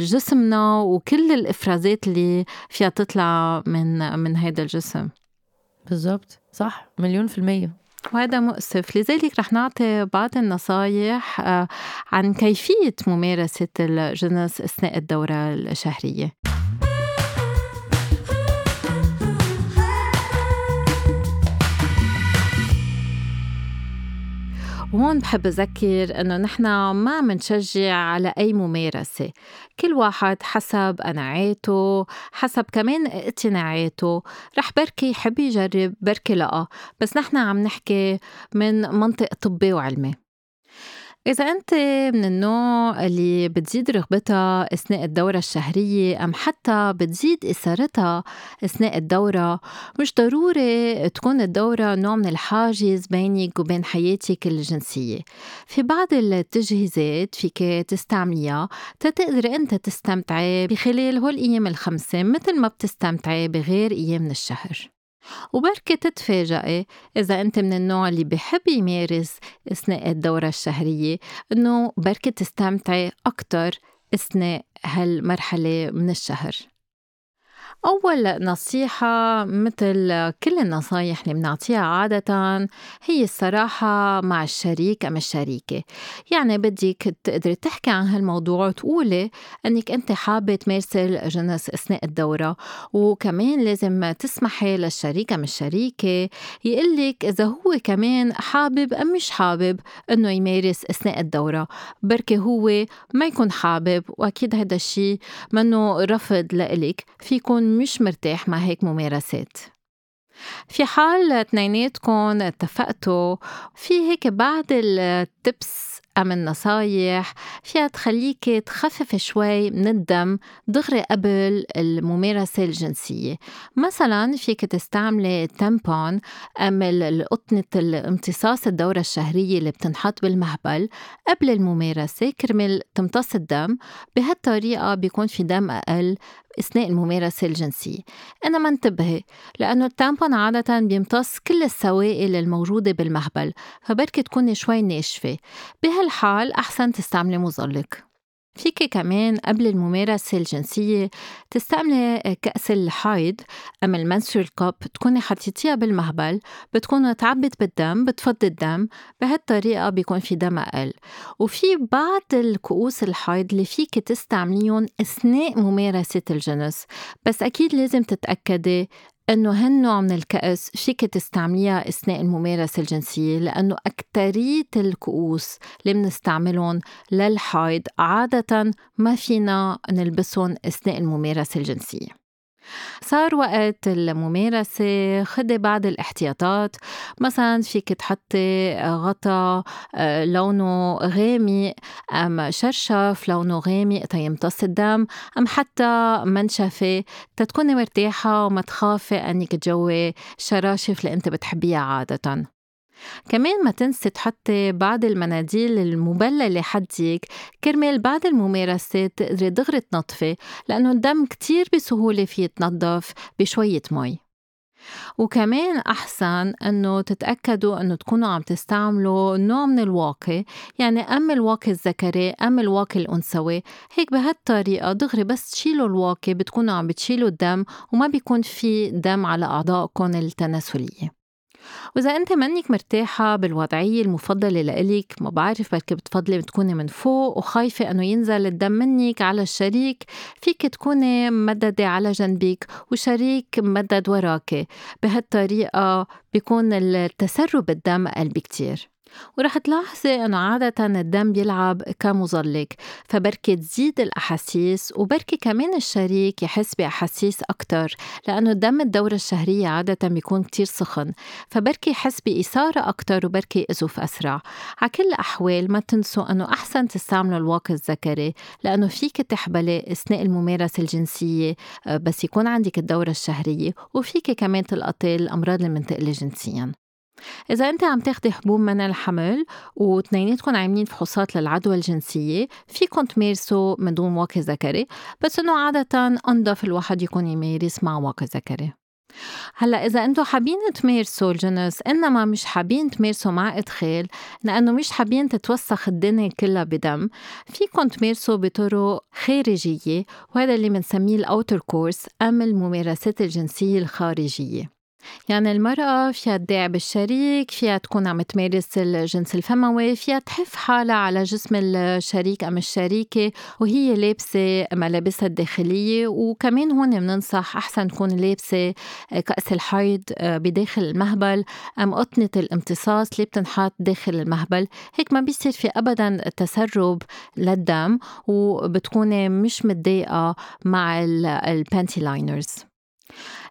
جسمنا وكل الإفرازات اللي فيها تطلع من من هذا الجسم. بالضبط صح مليون في المية. وهذا مؤسف. لذلك رح نعطي بعض النصايح آه، عن كيفية ممارسة الجنس أثناء الدورة الشهرية. وهون بحب أذكر إنه نحن ما منشجع على أي ممارسة. كل واحد حسب قناعاته حسب كمان اقتناعاته. رح بركي يحب يجرب بركي لأ. بس نحن عم نحكي من منطق طبي وعلمي. إذا أنت من النوع اللي بتزيد رغبتها أثناء الدورة الشهرية أم حتى بتزيد إثارتها أثناء الدورة مش ضروري تكون الدورة نوع من الحاجز بينك وبين حياتك الجنسية. في بعض التجهيزات فيك تستعمليها تتقدر أنت تستمتعي بخلال هول الأيام الخمسة مثل ما بتستمتعي بغير أيام من الشهر. وبركة تتفاجئي إذا أنت من النوع اللي بحب يمارس أثناء الدورة الشهرية إنه بركة تستمتعي أكتر أثناء هالمرحلة من الشهر. أول نصيحة مثل كل النصايح اللي بنعطيها عادة هي الصراحة مع الشريك أم الشريكة. يعني بدك تقدري تحكي عن هالموضوع وتقولي أنك أنت حابة تمارسي الجنس أثناء الدورة. وكمان لازم تسمحي للشريك أم الشريكة يقلك إذا هو كمان حابب أم مش حابب أنه يمارس أثناء الدورة. بركي هو ما يكون حابب وأكيد هذا الشيء منه رفض لإلك. فيكون مش مرتاح مع هيك ممارسات. في حال اثنيناتكم اتفقتوا في هيك بعض التبس أم النصايح فيها تخليك تخفف شوي من الدم دغري قبل الممارسة الجنسية. مثلا فيك تستعملي تامبون أم القطنة الامتصاص الدورة الشهرية اللي بتنحط بالمهبل قبل الممارسة كرمال تمتص الدم. بهالطريقة بيكون في دم أقل أثناء الممارسة الجنسية. أنا ما انتبهي لأنه التامبون عادة بيمتص كل السوائل الموجودة بالمهبل فبركي تكوني شوي ناشفة. بهالحال أحسن تستعملي مزلق فيك كمان قبل الممارسة الجنسية تستعملي كأس الحيض. أم المنسول كوب تكوني حطيتيها بالمهبل بتكون تعبت بالدم بتفضي الدم بهالطريقة بيكون في دم أقل. وفي بعض الكؤوس الحيض اللي فيك تستعمليهم أثناء ممارسة الجنس. بس أكيد لازم تتأكدي إنه هالنوع من الكأس فيك تستعمليها أثناء الممارسة الجنسية لأنه أكترية الكؤوس اللي بنستعملهم للحيض عادة ما فينا نلبسهم أثناء الممارسة الجنسية. صار وقت الممارسة خدي بعض الاحتياطات. مثلا فيك تحطي غطا آه، لونه غامق أم شرشف لونه غامق تيمتص الدم أم حتى منشفة. تتكوني مرتاحة وما تخافي أنك تجوي شراشف اللي أنت بتحبيها عادةً. كمان ما تنسي تحطي بعض المناديل المبللة حدك كرمال بعد الممارسات تقدري دغري تنظفي لأنه الدم كتير بسهولة فيه يتنظف بشوية مي. وكمان أحسن إنه تتأكدوا إنه تكونوا عم تستعملوا نوع من الواقي يعني أم الواقي الذكري أم الواقي الأنثوي. هيك بهالطريقة دغري بس تشيلوا الواقي بتكونوا عم بتشيلوا الدم وما بيكون في دم على أعضائكم التناسلية. وإذا أنت منك مرتاحة بالوضعية المفضلة لإلك ما بعرف بركي بتفضلي تكوني من فوق وخايفة إنه ينزل الدم منك على الشريك فيك تكوني ممددة على جنبك وشريك ممدد وراكي. بهالطريقة بيكون التسرب الدم أقل بكتير ورح تلاحظي إنه عادة الدم بيلعب كمظلق فبركي تزيد الأحاسيس وبركي كمان الشريك يحس بأحاسيس أكثر لأنه دم الدورة الشهرية عادة بيكون كتير سخن فبركي يحس بإثارة أكثر وبركي يزف أسرع. على كل الأحوال ما تنسوا إنه أحسن تستعملوا الواقي الذكري لأنه فيك تحبلي أثناء الممارسة الجنسية آه، بس يكون عندك الدورة الشهرية وفيك كمان تلقطي الأمراض المنتقلة جنسيا. إذا أنت عم تاخدي حبوب منع الحمل وتنيناتكم عاملين فحوصات للعدوى الجنسية فيكم تمارسوا من دون واقي ذكري بس إنه عادة أنظف الواحد يكون يمارس مع واقي ذكري. هلأ إذا أنتم حابين تمارسوا الجنس إنما مش حابين تمارسوا مع ادخال لأنه مش حابين تتوسخ الدنيا كلها بدم فيكم تمارسوا بطرق خارجية وهذا اللي بنسميه ال outercourse ام الممارسات الجنسية الخارجية. يعني المرأة فيها تداعب بالشريك فيها تكون عم تمارس الجنس الفموي فيها تحف حالها على جسم الشريك أم الشريكة وهي لابسة ملابسها الداخلية. وكمان هون بننصح أحسن تكون لابسة كأس الحيض آه، بداخل المهبل أم قطنة الامتصاص اللي بتنحط داخل المهبل. هيك ما بيصير في أبدا تسرب للدم وبتكوني مش متضايقة مع ال panty liners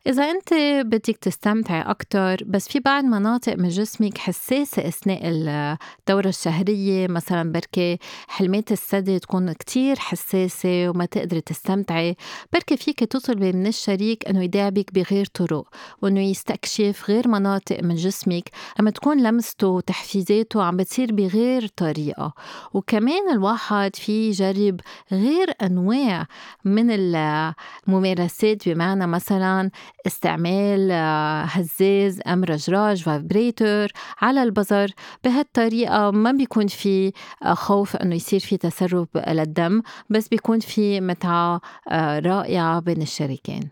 إذا أنت بدك تستمتعي أكتر بس في بعض مناطق من جسمك حساسة أثناء الدورة الشهرية مثلا بركي حلمات الثدي تكون كتير حساسة وما تقدري تستمتعي بركي فيك تطلبي من الشريك إنه يداعبك بغير طرق وإنه يستكشف غير مناطق من جسمك لما تكون لمسته وتحفيزاته عم بتصير بغير طريقة. وكمان الواحد في يجرب غير أنواع من الممارسات بمعنى مثلا استعمال آه، هزاز أم رجراج فايبريتور على البظر بهالطريقة ما بيكون في آه، خوف أنه يصير في تسرب للدم بس بيكون في متعة آه، رائعة بين الشريكين.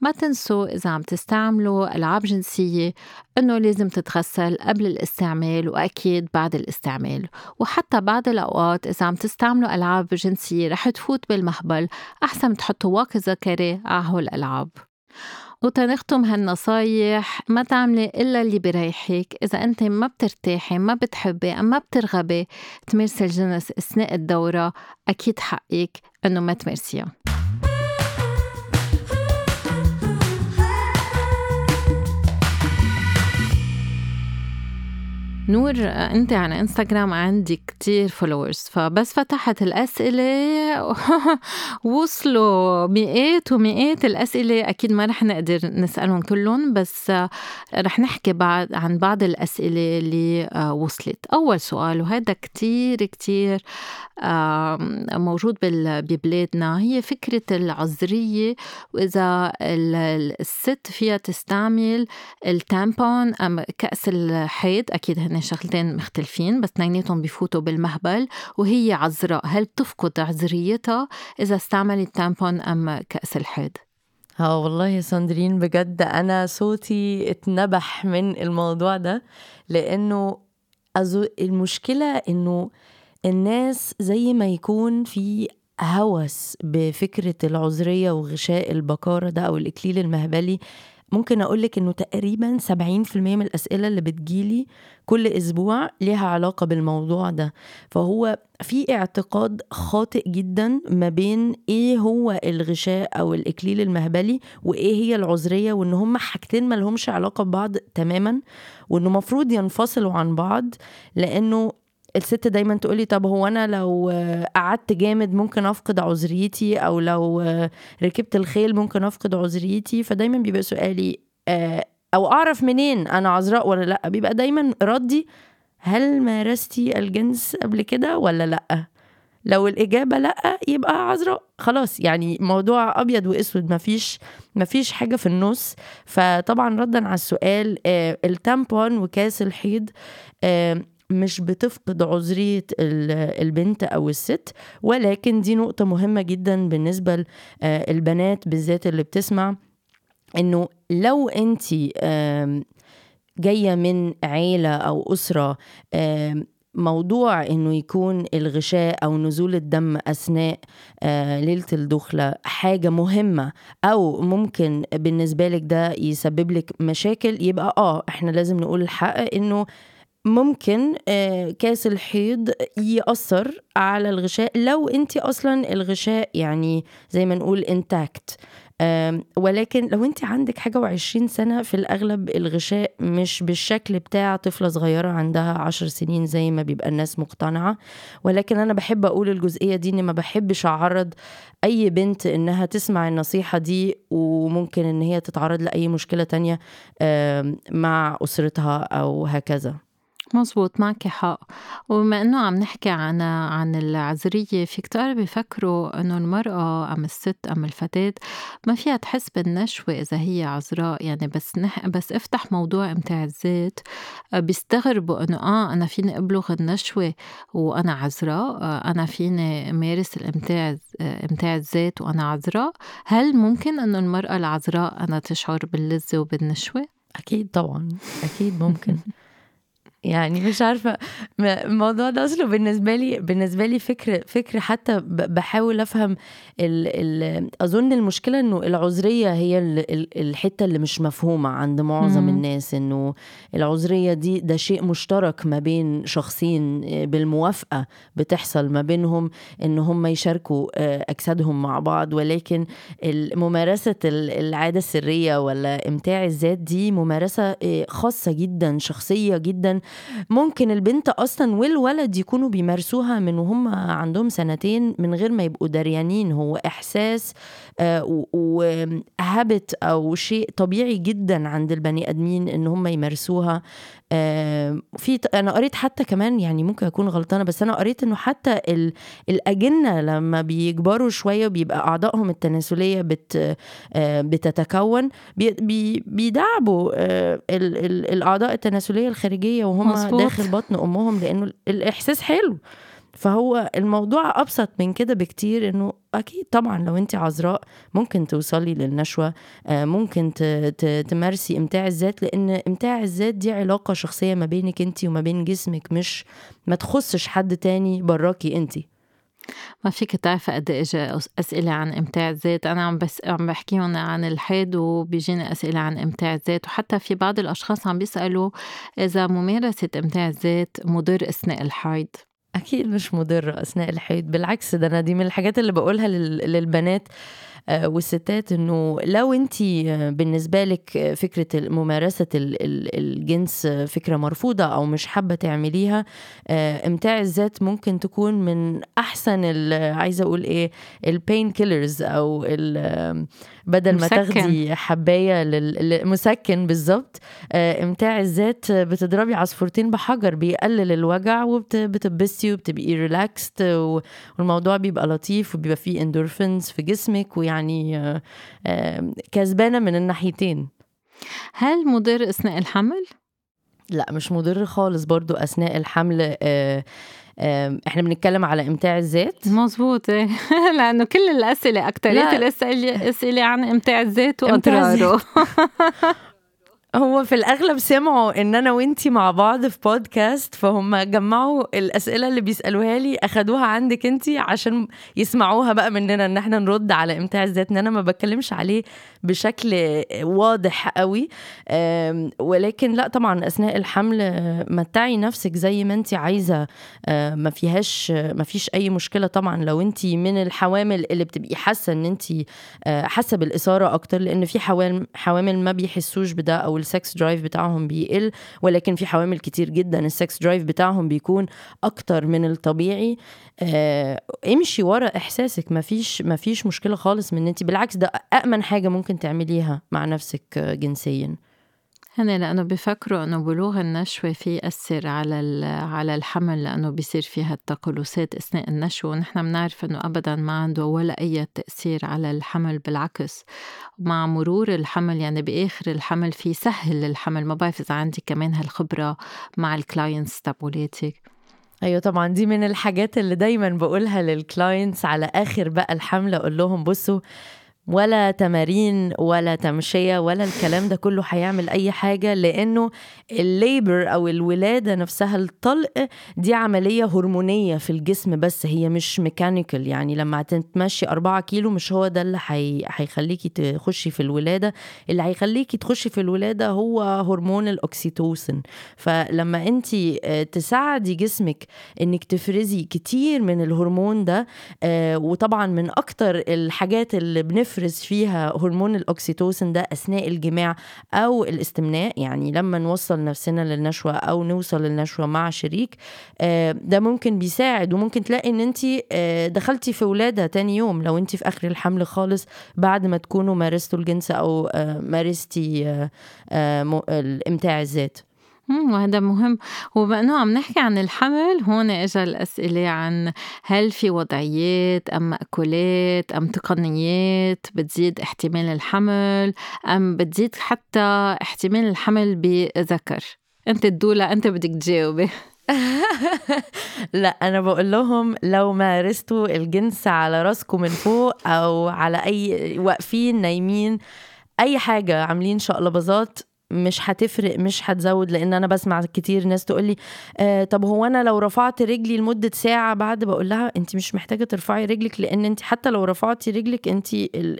ما تنسوا إذا عم تستعملوا ألعاب جنسية إنه لازم تتغسل قبل الاستعمال وأكيد بعد الاستعمال. وحتى بعد الأوقات إذا عم تستعملوا ألعاب جنسية رح تفوت بالمهبل أحسن تحطوا واقي ذكري على هول الألعاب. وتنختم هالنصايح ما تعملي إلا اللي بريحك. إذا أنت ما بترتاحي ما بتحبي أم ما بترغبي تمارسي الجنس أثناء الدورة. أكيد حقك إنه ما تمارسيها نور انت على انستغرام عندك كتير فولورز فبس فتحت الأسئلة [laughs] وصلوا مئات ومئات الأسئلة أكيد ما رح نقدر نسألهم كلهم بس رح نحكي بعد عن بعض الأسئلة اللي آه، وصلت. أول سؤال وهذا كتير كتير موجود ببلادنا هي فكرة العذرية وإذا الست فيها تستعمل التامبون أم كأس الحيض؟ أكيد هن شغلتين مختلفين بس اثنيناتهم بفوتوا بالمهبل وهي عذراء هل تفقد عذريتها إذا استعملت تامبون أم كأس الحيض؟ آه والله يا ساندرين بجد أنا صوتي اتنبح من الموضوع ده لأنه أزو المشكلة إنه الناس زي ما يكون في هوس بفكرة العذرية وغشاء البكارة ده أو الإكليل المهبلي ممكن أقولك إنه تقريبا 70% من الأسئلة اللي بتجيلي كل أسبوع ليها علاقة بالموضوع ده. فهو في اعتقاد خاطئ جدا ما بين إيه هو الغشاء أو الإكليل المهبلي وإيه هي العذرية وإن هما حاجتين ملهمش علاقة ببعض تماما وإنه مفروض ينفصلوا عن بعض لأنه الست دايما تقولي طب هو أنا لو قعدت جامد ممكن أفقد عذريتي؟ أو لو ركبت الخيل ممكن أفقد عذريتي؟ فدايما بيبقى سؤالي آه، أو أعرف منين أنا عذراء ولا لأ؟ بيبقى دايما ردي هل مارستي الجنس قبل كده ولا لأ؟ لو الإجابة لأ يبقى عذراء. خلاص يعني موضوع أبيض وأسود مفيش مفيش حاجة في النص. فطبعا ردا على السؤال آه التامبون وكاس الحيض آه مش بتفقد عذرية البنت أو الست ولكن دي نقطة مهمة جدا بالنسبة للبنات بالذات اللي بتسمع إنه لو أنت جاية من عيلة أو أسرة موضوع إنه يكون الغشاء أو نزول الدم أثناء آه ليلة الدخلة حاجة مهمة أو ممكن بالنسبة لك ده يسبب لك مشاكل يبقى آه إحنا لازم نقول الحق إنه ممكن آه، كاس الحيض يأثر على الغشاء لو انت أصلا الغشاء يعني زي ما نقول انتاكت ولكن لو انت عندك حاجة وعشرين سنة في الأغلب الغشاء مش بالشكل بتاع طفلة صغيرة عندها عشر سنين زي ما بيبقى الناس مقتنعة. ولكن أنا بحب أقول الجزئية دي إني ما بحبش أعرض أي بنت إنها تسمع النصيحة دي وممكن إن هي تتعرض لأي مشكلة تانية مع أسرتها أو هكذا. مزبوط معك حق. وبما إنه عم نحكي عن عن العذرية في كتار بيفكروا إنه المرأة أم الست أم الفتاة ما فيها تحس بالنشوة إذا هي عذراء. يعني بس نح بس افتح موضوع امتاع الذات. بيستغربوا إنه آه أنا فيني أبلغ النشوة وأنا عذراء. آه أنا فيني أمارس الامتاع امتاع الذات وأنا عذراء. هل ممكن إنه المرأة العذراء أنا تشعر باللذة وبالنشوة؟ أكيد طبعا. أكيد ممكن. [laughs] يعني مش عارفة الموضوع ده أصله بالنسبة لي بالنسبة لي فكر فكر حتى بحاول أفهم ال ال أظن المشكلة إنه العذرية هي الحتة اللي مش مفهومة عند معظم الناس إنه العذرية دي ده شيء مشترك ما بين شخصين بالموافقة بتحصل ما بينهم إن هم يشاركوا أجسادهم مع بعض ولكن ممارسة العادة السرية ولا إمتاع الذات دي ممارسة خاصة جدا شخصية جدا ممكن البنت أصلا والولد يكونوا بيمارسوها من وهم عندهم سنتين من غير ما يبقوا دريانين. هو إحساس وهابت أو شيء طبيعي جدا عند البني آدمين إن هم يمارسوها في أنا قريت حتى كمان يعني ممكن أكون غلطانة بس أنا قريت إنه حتى الأجنة لما بيكبروا شوية وبيبقى أعضائهم التناسلية بت آه، بتتكون بيدعبوا آه، الأعضاء التناسلية الخارجية وهم مصبوط. داخل بطن أمهم لأنه الإحساس حلو فهو الموضوع أبسط من كده بكتير إنه أكيد طبعا لو أنت عذراء ممكن توصلي للنشوة آه، ممكن تمارسي إمتاع الذات لأن إمتاع الذات دي علاقة شخصية ما بينك أنت وما بين جسمك مش ما تخصش حد تاني براكي أنت. ما فيك تعرفي قد اجى أسئلة عن إمتاع الذات. أنا عم بس عم بحكيهم عن الحيض وبيجيني أسئلة عن إمتاع الذات. وحتى في بعض الأشخاص عم بيسألوا إذا ممارسة إمتاع الذات مضر أثناء الحيض. أكيد مش مضرة أثناء الحيض بالعكس ده أنا دي من الحاجات اللي بقولها للبنات آه، والستات إنه لو انت بالنسبة لك فكرة ممارسة الجنس فكرة مرفوضة أو مش حابة تعمليها آه، امتاع الذات ممكن تكون من أحسن عايزة أقول إيه ال pain killers أو بدل ما تاخدي حباية مسكن بالظبط آه، امتاع الذات بتضربي عصفورتين بحجر بيقلل الوجع وبتبسطي وبتبقي relaxed والموضوع بيبقى لطيف وبيبقى فيه اندورفينز في جسمك ويعني آه، كسبانة من الناحيتين. هل مضر أثناء الحمل؟ لا مش مضر خالص. برضو أثناء الحمل آه إحنا بنتكلم على إمتاع الذات مظبوط. إيه. [laughs] لأنه كل الأسئلة اكثريه الاسئله اسئله عن إمتاع الذات وأضراره. [laughs] هو في الأغلب سمعوا إن أنا وإنتي مع بعض في بودكاست فهم جمعوا الأسئلة اللي بيسألوها لي أخدوها عندك إنتي عشان يسمعوها بقى مننا إن إحنا نرد على امتاع الذات إن أنا ما بتكلمش عليه بشكل واضح قوي. ولكن لا طبعا أثناء الحمل متعي نفسك زي ما انت عايزة. ما فيهاش ما فيش أي مشكلة طبعا لو انت من الحوامل اللي بتبقي حاسة إن انت حاسة بالإثارة أكتر لأن في حوامل حوامل ما بيحسوش بده أو ال sex drive بتاعهم بيقل ولكن في حوامل كتير جدا ال sex drive بتاعهم بيكون أكتر من الطبيعي. آه امشي ورا إحساسك مفيش مفيش مشكلة خالص من انت بالعكس ده امن حاجة ممكن تعمليها مع نفسك جنسيا. هن لأنه بفكروا إنه بلوغ النشوة في يأثر على على الحمل لأنه بيصير فيها التقلصات أثناء النشوة ونحن بنعرف إنه أبدا ما عنده ولا أي تأثير على الحمل بالعكس مع مرور الحمل يعني بآخر الحمل في سهل الحمل. ما بعرف إذا عندي كمان هالخبرة مع ال clients تبعولاتك. أيوه طبعا دي من الحاجات اللي دايما بقولها لل clients على آخر بقى الحمل أقول لهم بصوا ولا تمارين ولا تمشية ولا الكلام ده كله هيعمل أي حاجة لأنه ال labor أو الولادة نفسها الطلق دي عملية هرمونية في الجسم بس هي مش mechanical يعني لما تتمشي أربعة كيلو مش هو ده اللي هيخليكي تخشي في الولادة. اللي هيخليكي تخشي في الولادة هو هرمون الأكسيتوسن فلما أنت آه، تساعدي جسمك إنك تفرزي كتير من الهرمون ده آه، وطبعا من أكتر الحاجات اللي بنف بيفرز فيها هرمون الأكسيتوسن ده أثناء الجماع أو الاستمناء يعني لما نوصل نفسنا للنشوة أو نوصل للنشوة مع شريك آه، ده ممكن بيساعد. وممكن تلاقي إن انت آه، دخلتي في ولادة تاني يوم. لو انت في آخر الحمل خالص بعد ما تكونوا مارستوا الجنس أو آه، مارستي الإمتاع الذات وهذا مهم. وبما انه عم نحكي عن الحمل هون اجى الأسئلة عن هل في وضعيات أم مأكولات أم تقنيات بتزيد احتمال الحمل أم بتزيد حتى احتمال الحمل بذكر. أنت الدولة أنت بدك تجاوبي. [laughs] لا أنا بقول لهم لو مارستوا الجنس على راسكم من فوق أو على أي واقفين نايمين أي حاجة عاملين شقلباظات مش هتفرق مش هتزود لأن أنا بسمع كتير ناس تقول لي آه طب هو أنا لو رفعت رجلي لمدة ساعة بعد بقول لها أنت مش محتاجة ترفعي رجلك لأن أنت حتى لو رفعتي رجلك أنت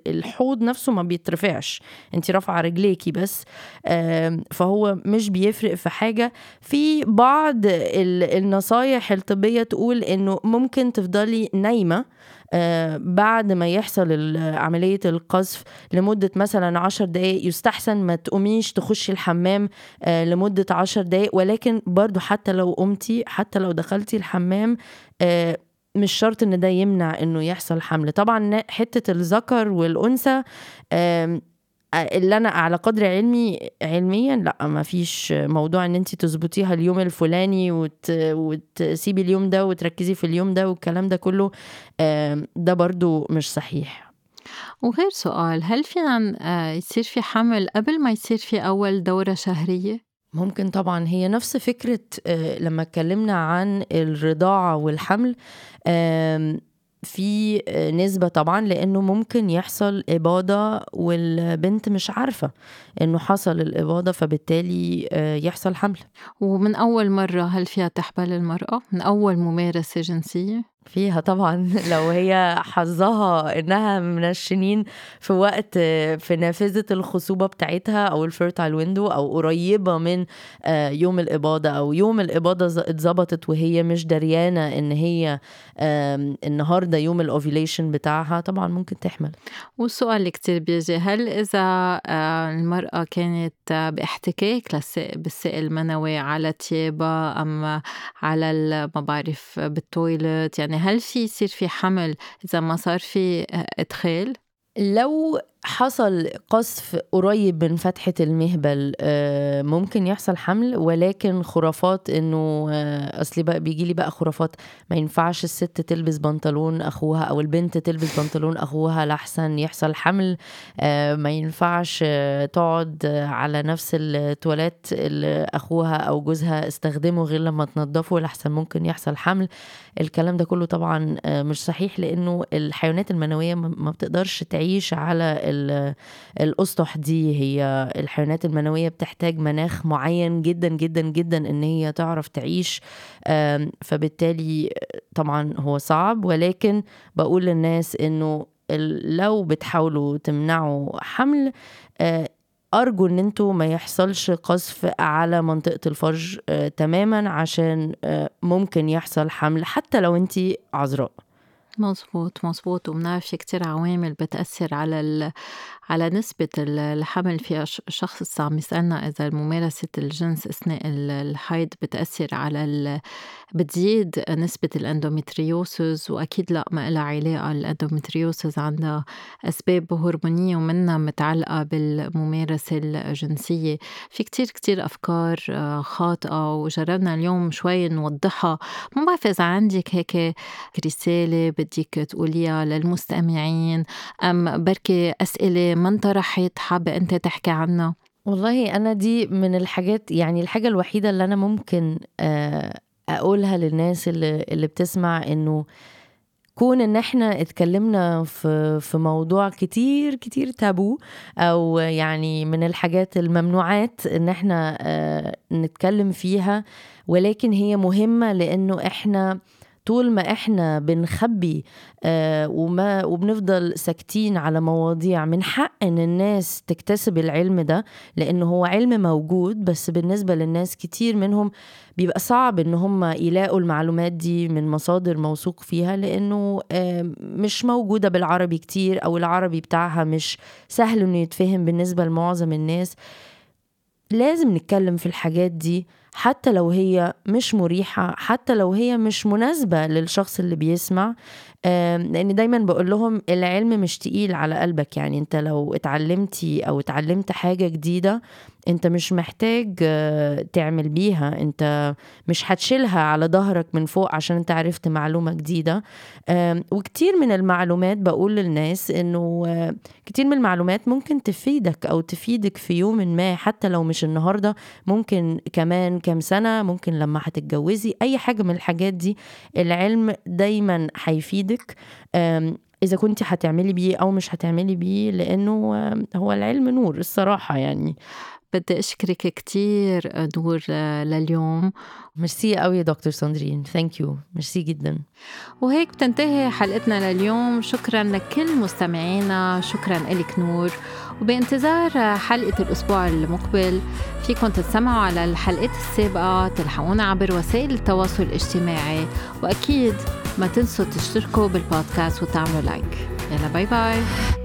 الحوض نفسه ما بيترفعش. أنت رافعة رجليكي بس آه فهو مش بيفرق في حاجة. في بعض النصايح الطبية تقول إنه ممكن تفضلي نايمة بعد ما يحصل عملية القذف لمدة مثلا عشر دقايق يستحسن ما تقوميش تخشي الحمام آه، لمدة عشر دقايق. ولكن برضو حتى لو قمتي حتى لو دخلتي الحمام آه، مش شرط إن ده يمنع إنه يحصل حمل. طبعا حتة الذكر والأنثى اللي أنا على قدر علمي علميا لأ ما فيش موضوع إن انت تظبطيها اليوم الفلاني وت... وتسيبي اليوم ده وتركزي في اليوم ده والكلام ده كله ده برضو مش صحيح وغير سؤال هل فينا آه، يصير في حمل قبل ما يصير في أول دورة شهرية؟ ممكن طبعا هي نفس فكرة آه، لما اتكلمنا عن الرضاعة والحمل في نسبة طبعا لأنه ممكن يحصل إباضة والبنت مش عارفة إنه حصل الإباضة فبالتالي آه، يحصل حمل ومن أول مرة هل فيها تحبل المرأة؟ من أول ممارسة جنسية؟ فيها طبعا. [laughs] لو هي حظها إنها منشنين في وقت في نافذة الخصوبة بتاعتها أو ال fertile window أو قريبة من آه، يوم الإباضة أو يوم الإباضة اتظبطت وهي مش دريانة إن هي النهارده يوم ال ovulation بتاعها طبعا ممكن تحمل. والسؤال اللي كتير بيجي هل إذا آه، المرأة كانت باحتكاك بالسائل المنوي على تيابها أم على ما بعرف بال toilet يعني يعني هل في يصير في حمل إذا ما صار في إدخال؟ لو حصل قذف قريب من فتحة المهبل آه، ممكن يحصل حمل ولكن خرافات إنه آه، أصل بقى بيجي لي بقى خرافات. ما ينفعش الست تلبس بنطلون أخوها أو البنت تلبس بنطلون أخوها لحسن يحصل حمل. آه، ما ينفعش تقعد على نفس التواليت اللي أخوها أو جوزها استخدمه غير لما تنضفه لحسن ممكن يحصل حمل. الكلام ده كله طبعا مش صحيح لأنه الحيوانات المنوية ما بتقدرش تعيش على الأسطح دي هي الحيوانات المنوية بتحتاج مناخ معين جدا جدا جدا إن هي تعرف تعيش فبالتالي طبعا هو صعب ولكن بقول للناس إنه لو بتحاولوا تمنعوا حمل آه، أرجو إن أنتوا ما يحصلش قذف على منطقة الفرج آه تماما عشان آه ممكن يحصل حمل حتى لو انت عذراء. مظبوط مظبوط وبنعرف في كتير عوامل بتأثر على على نسبة الحمل في شخص عم يسألنا إذا ممارسة الجنس أثناء الحيض بتأثر على بتزيد نسبة ال endometriosis وأكيد لا ما لها علاقة. ال endometriosis عندها أسباب هرمونية ومنها متعلقة بالممارسة الجنسية. في كتير كتير أفكار آه، خاطئة وجربنا اليوم شوي نوضحها. ما بعرف إذا عندك هيك رسالة بدك تقوليها للمستمعين أم بركي أسئلة ما انطرحت حابة أنت تحكي عنها؟ والله أنا دي من الحاجات يعني الحاجة الوحيدة اللي أنا ممكن آه، أقولها للناس اللي, اللي بتسمع إنه كون إن إحنا اتكلمنا في في موضوع كتير كتير تابو أو يعني من الحاجات الممنوعات إن إحنا آه، نتكلم فيها ولكن هي مهمة لإنه إحنا طول ما إحنا بنخبي آه وما وبنفضل ساكتين على مواضيع من حق إن الناس تكتسب العلم ده لأنه هو علم موجود بس بالنسبة للناس كتير منهم بيبقى صعب إن هم يلاقوا المعلومات دي من مصادر موثوق فيها لأنه آه مش موجودة بالعربي كتير أو العربي بتاعها مش سهل إنه يتفهم بالنسبة لمعظم الناس. لازم نتكلم في الحاجات دي حتى لو هي مش مريحة حتى لو هي مش مناسبة للشخص اللي بيسمع لأن دايما بقول لهم العلم مش تقيل على قلبك. يعني أنت لو اتعلمتي أو اتعلمت حاجة جديدة انت مش محتاج آه، تعمل بيها. انت مش هتشيلها على ظهرك من فوق عشان انت عرفت معلومة جديدة. وكتير من المعلومات بقول للناس انه آه، كتير من المعلومات ممكن تفيدك أو تفيدك في يوم ما. حتى لو مش النهاردة ممكن كمان كام سنة ممكن لما هتتجوزي اي حاجة من الحاجات دي العلم دايما هيفيدك. إذا كنت هتعملي بيه أو مش هتعملي بيه لأنه هو العلم نور الصراحة يعني. بدي أشكرك كتير نور لليوم. ميرسي قوي دكتور ساندرين. thank you ميرسي جدا. وهيك بتنتهي حلقتنا لليوم. شكرا لكل مستمعينا. شكرا لك نور. وبانتظار حلقة الأسبوع المقبل. فيكم تتسمعوا على الحلقات السابقة تلحقونا عبر وسائل التواصل الاجتماعي. وأكيد ما تنسوا تشتركوا بالبودكاست وتعملوا like يلا bye bye